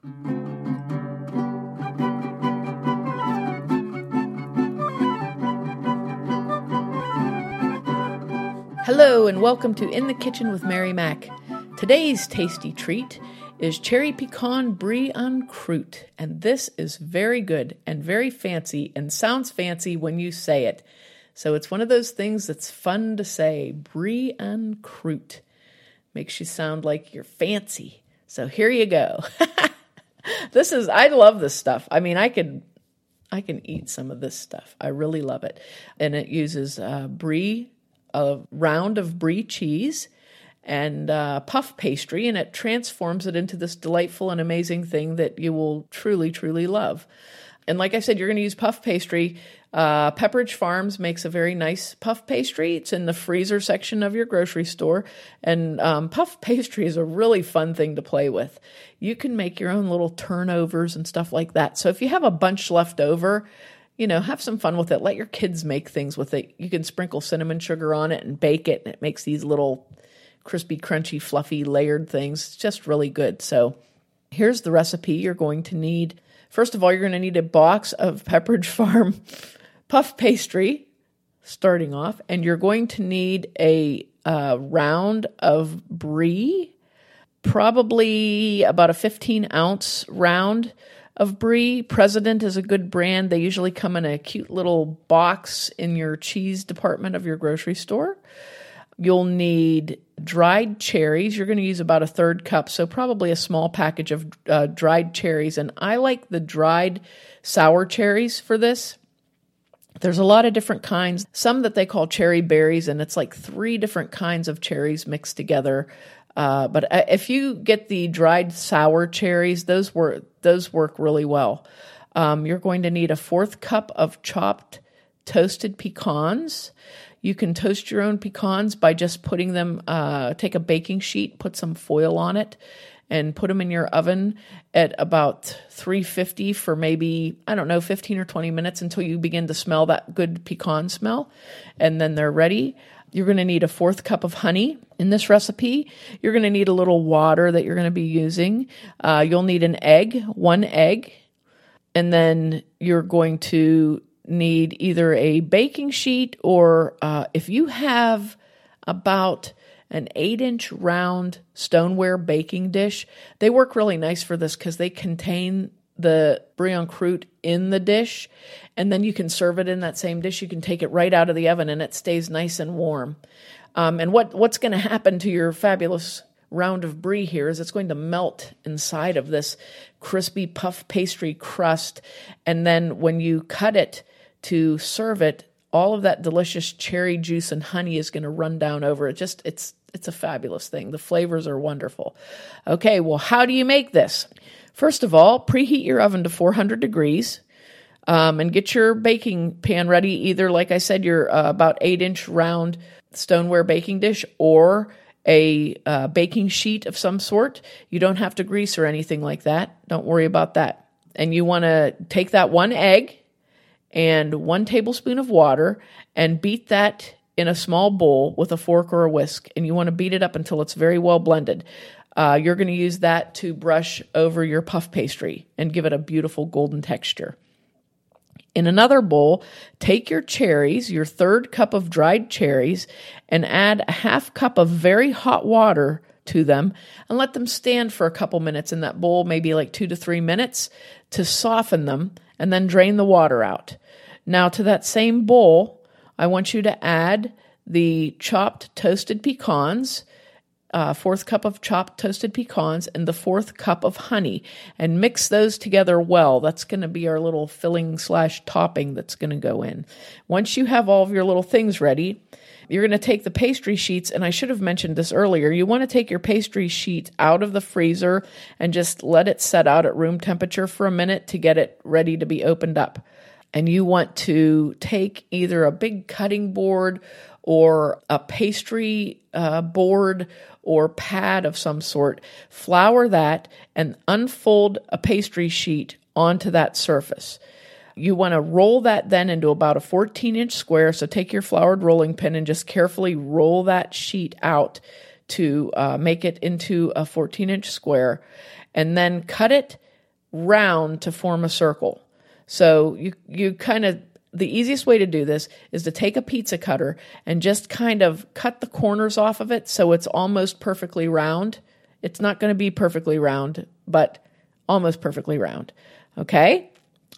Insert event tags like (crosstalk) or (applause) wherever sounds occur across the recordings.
Hello, and welcome to In the Kitchen with Mary Mac. Today's tasty treat is cherry pecan brie en croûte, and this is very good and very fancy and sounds fancy when you say it. So it's one of those things that's fun to say, brie en croûte. Makes you sound like you're fancy. So here you go. (laughs) this is I love this stuff. I mean, I could I can eat some of this stuff. I really love it. And it uses uh, brie a round of brie cheese and uh, puff pastry, and it transforms it into this delightful and amazing thing that you will truly, truly love. And like I said, you're going to use puff pastry. Uh, Pepperidge Farms makes a very nice puff pastry. It's in the freezer section of your grocery store. And um, puff (laughs) pastry is a really fun thing to play with. You can make your own little turnovers and stuff like that. So if you have a bunch left over, you know, have some fun with it. Let your kids make things with it. You can sprinkle cinnamon sugar on it and bake it, and it makes these little crispy, crunchy, fluffy, layered things. It's just really good. So, here's the recipe you're going to need. First of all, you're going to need a box of (laughs) Pepperidge Farm puff pastry, starting off, and you're going to need a uh, round of brie, probably about a 15 ounce round of brie. President is a good brand. They usually come in a cute little box in your cheese department of your grocery store. You'll need dried cherries. You're going to use about a third cup, so probably a small package of uh, dried cherries. And I like the dried sour cherries for this. There's a lot of different kinds, some that they call cherry berries, and it's like three different kinds of cherries mixed together. Uh, but uh, if you get the dried sour cherries, those work those work really well. Um, you're going to need a fourth cup of chopped toasted pecans. You can toast your own pecans by just putting them. Uh, take a baking sheet, put some foil on it, and put them in your oven at about 350 for maybe I don't know 15 or 20 minutes until you begin to smell that good pecan smell, and then they're ready. You're going to need a fourth cup of honey in this recipe. You're going to need a little water that you're going to be using. Uh, you'll need an egg, one egg, and then you're going to need either a baking sheet or uh, if you have about an eight inch round stoneware baking dish, they work really nice for this because they contain the brie en croûte in the dish, and then you can serve it in that same dish. You can take it right out of the oven, and it stays nice and warm. Um, and what what's going to happen to your fabulous round of brie here is it's going to melt inside of this crispy puff pastry crust, and then when you cut it to serve it, all of that delicious cherry juice and honey is going to run down over it. Just it's it's a fabulous thing. The flavors are wonderful. Okay, well, how do you make this? First of all, preheat your oven to 400 degrees um, and get your baking pan ready. Either, like I said, your uh, about eight inch round stoneware baking dish or a uh, baking sheet of some sort. You don't have to grease or anything like that. Don't worry about that. And you want to take that one egg and one tablespoon of water and beat that in a small bowl with a fork or a whisk. And you want to beat it up until it's very well blended. Uh, you're going to use that to brush over your puff pastry and give it a beautiful golden texture. In another bowl, take your cherries, your third cup of dried cherries, and add a half cup of very hot water to them and let them stand for a couple minutes in that bowl, maybe like two to three minutes to soften them, and then drain the water out. Now, to that same bowl, I want you to add the chopped toasted pecans uh, fourth cup of chopped toasted pecans, and the fourth cup of honey, and mix those together well. That's going to be our little filling slash topping that's going to go in. Once you have all of your little things ready, you're going to take the pastry sheets, and I should have mentioned this earlier. You want to take your pastry sheet out of the freezer and just let it set out at room temperature for a minute to get it ready to be opened up. And you want to take either a big cutting board or a pastry uh, board or pad of some sort, flour that and unfold a pastry sheet onto that surface. You want to roll that then into about a 14 inch square. So take your floured rolling pin and just carefully roll that sheet out to uh, make it into a 14 inch square. And then cut it round to form a circle. So you you kind of the easiest way to do this is to take a pizza cutter and just kind of cut the corners off of it so it's almost perfectly round. It's not going to be perfectly round, but almost perfectly round. Okay?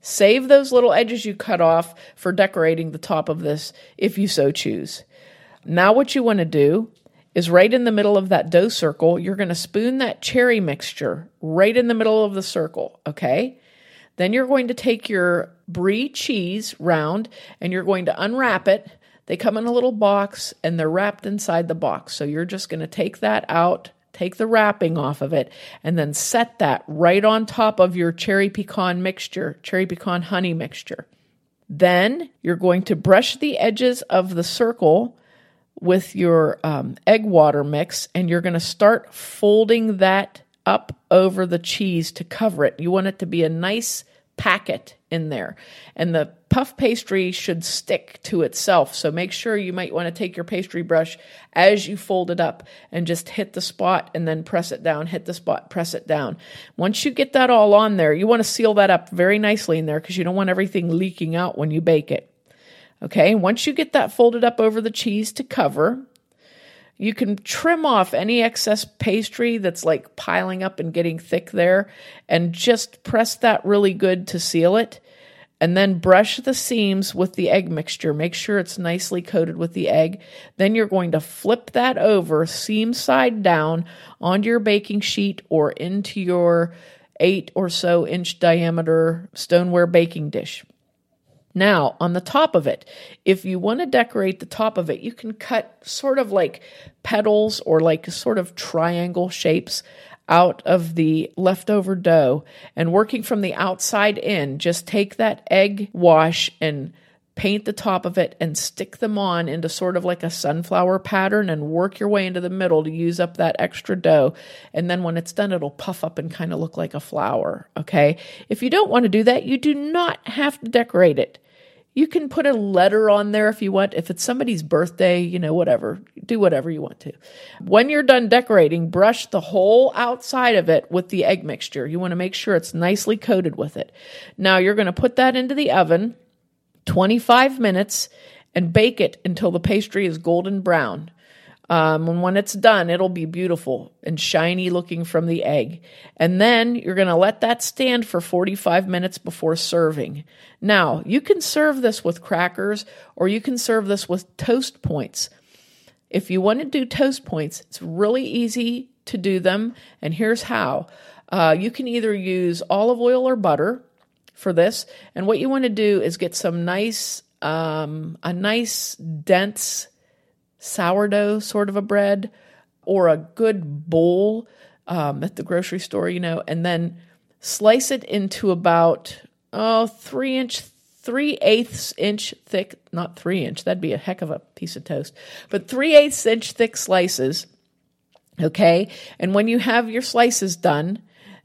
Save those little edges you cut off for decorating the top of this if you so choose. Now, what you want to do is right in the middle of that dough circle, you're going to spoon that cherry mixture right in the middle of the circle, okay? Then you're going to take your brie cheese round and you're going to unwrap it. They come in a little box and they're wrapped inside the box. So you're just going to take that out, take the wrapping off of it, and then set that right on top of your cherry pecan mixture, cherry pecan honey mixture. Then you're going to brush the edges of the circle with your um, egg water mix and you're going to start folding that up over the cheese to cover it. You want it to be a nice packet in there. And the puff pastry should stick to itself. So make sure you might want to take your pastry brush as you fold it up and just hit the spot and then press it down, hit the spot, press it down. Once you get that all on there, you want to seal that up very nicely in there because you don't want everything leaking out when you bake it. Okay, once you get that folded up over the cheese to cover, you can trim off any excess pastry that's like piling up and getting thick there and just press that really good to seal it. And then brush the seams with the egg mixture. Make sure it's nicely coated with the egg. Then you're going to flip that over, seam side down, onto your baking sheet or into your eight or so inch diameter stoneware baking dish. Now, on the top of it, if you want to decorate the top of it, you can cut sort of like petals or like sort of triangle shapes out of the leftover dough. And working from the outside in, just take that egg wash and paint the top of it and stick them on into sort of like a sunflower pattern and work your way into the middle to use up that extra dough. And then when it's done, it'll puff up and kind of look like a flower. Okay. If you don't want to do that, you do not have to decorate it. You can put a letter on there if you want. If it's somebody's birthday, you know, whatever, do whatever you want to. When you're done decorating, brush the whole outside of it with the egg mixture. You want to make sure it's nicely coated with it. Now you're going to put that into the oven 25 minutes and bake it until the pastry is golden brown. Um, and when it's done, it'll be beautiful and shiny looking from the egg. And then you're going to let that stand for 45 minutes before serving. Now, you can serve this with crackers or you can serve this with toast points. If you want to do toast points, it's really easy to do them. And here's how uh, you can either use olive oil or butter for this. And what you want to do is get some nice, um, a nice, dense, sourdough sort of a bread or a good boule um, at the grocery store, you know, and then slice it into about oh three inch, three eighths inch thick, not three inch, that'd be a heck of a piece of toast, but three eighths inch thick slices. Okay, and when you have your slices done,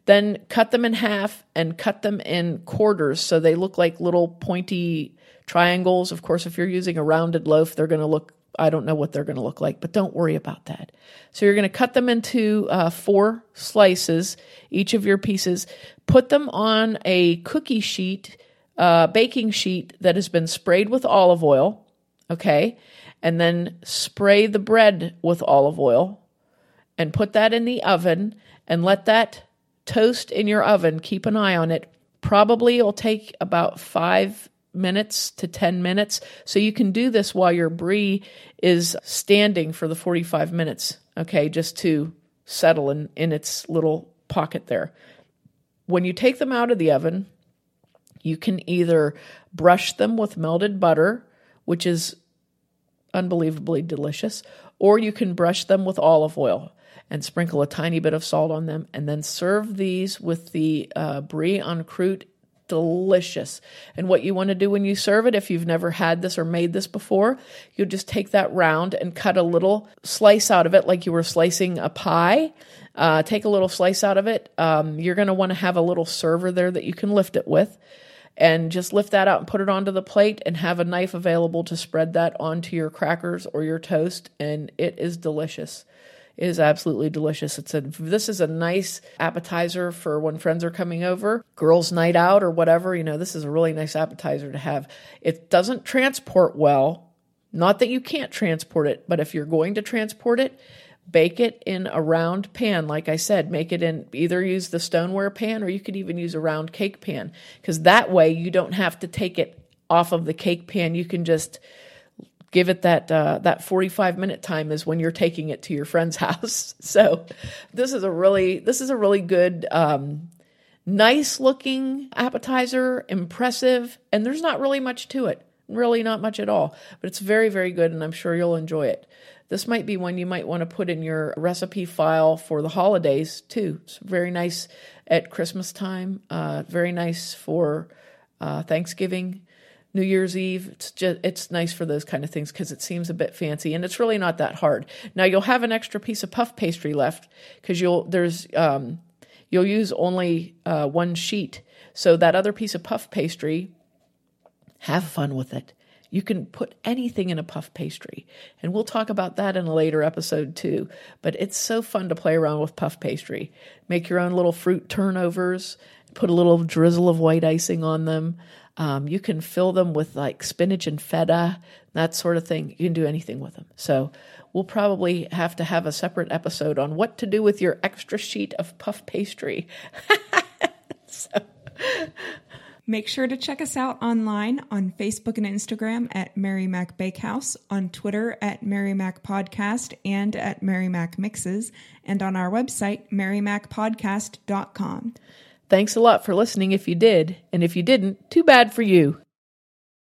then cut them in half and cut them in quarters so they look like little pointy triangles. Of course, if you're using a rounded loaf, they're going to look I don't know what they're going to look like, but don't worry about that. So you're going to cut them into uh, four slices, each of your pieces. Put them on a cookie sheet, uh, baking sheet that has been sprayed with olive oil. Okay. And then spray the bread with olive oil and put that in the oven and let that toast in your oven. Keep an eye on it. Probably it'll take about five minutes to 10 minutes. So you can do this while your brie is standing for the 45 minutes, okay, just to settle in, in its little pocket there. When you take them out of the oven, you can either brush them with melted butter, which is unbelievably delicious, or you can brush them with olive oil and sprinkle a tiny bit of salt on them, and then serve these with the uh, brie en croûte delicious. And what you want to do when you serve it, if you've never had this or made this before, you'll just take that round and cut a little slice out of it like you were slicing a pie. Uh, take a little slice out of it. Um, you're going to want to have a little server there that you can lift it with. And just lift that out and put it onto the plate and have a knife available to spread that onto your crackers or your toast. And it is delicious. It is absolutely delicious. It's a this is a nice appetizer for when friends are coming over, girls' night out or whatever. You know, this is a really nice appetizer to have. It doesn't transport well. Not that you can't transport it, but if you're going to transport it, bake it in a round pan like i said make it in either use the stoneware pan or you could even use a round cake pan because that way you don't have to take it off of the cake pan you can just give it that uh, that 45 minute time is when you're taking it to your friend's (laughs) house so this is a really this is a really good um, nice looking appetizer impressive and there's not really much to it really not much at all but it's very very good and i'm sure you'll enjoy it this might be one you might want to put in your recipe file for the holidays too. It's very nice at Christmas time. Uh, very nice for uh, Thanksgiving, New Year's Eve. It's just it's nice for those kind of things because it seems a bit fancy and it's really not that hard. Now you'll have an extra piece of puff pastry left because you'll there's um, you'll use only uh, one sheet. So that other piece of puff pastry, have fun with it. You can put anything in a puff pastry. And we'll talk about that in a later episode too. But it's so fun to play around with puff pastry. Make your own little fruit turnovers, put a little drizzle of white icing on them. Um, you can fill them with like spinach and feta, that sort of thing. You can do anything with them. So we'll probably have to have a separate episode on what to do with your extra sheet of puff pastry. (laughs) so Make sure to check us out online on Facebook and Instagram at Mary Mac Bakehouse, on Twitter at Mary Mac Podcast and at Mary Mac Mixes, and on our website, marymacpodcast.com. Thanks a lot for listening if you did, and if you didn't, too bad for you.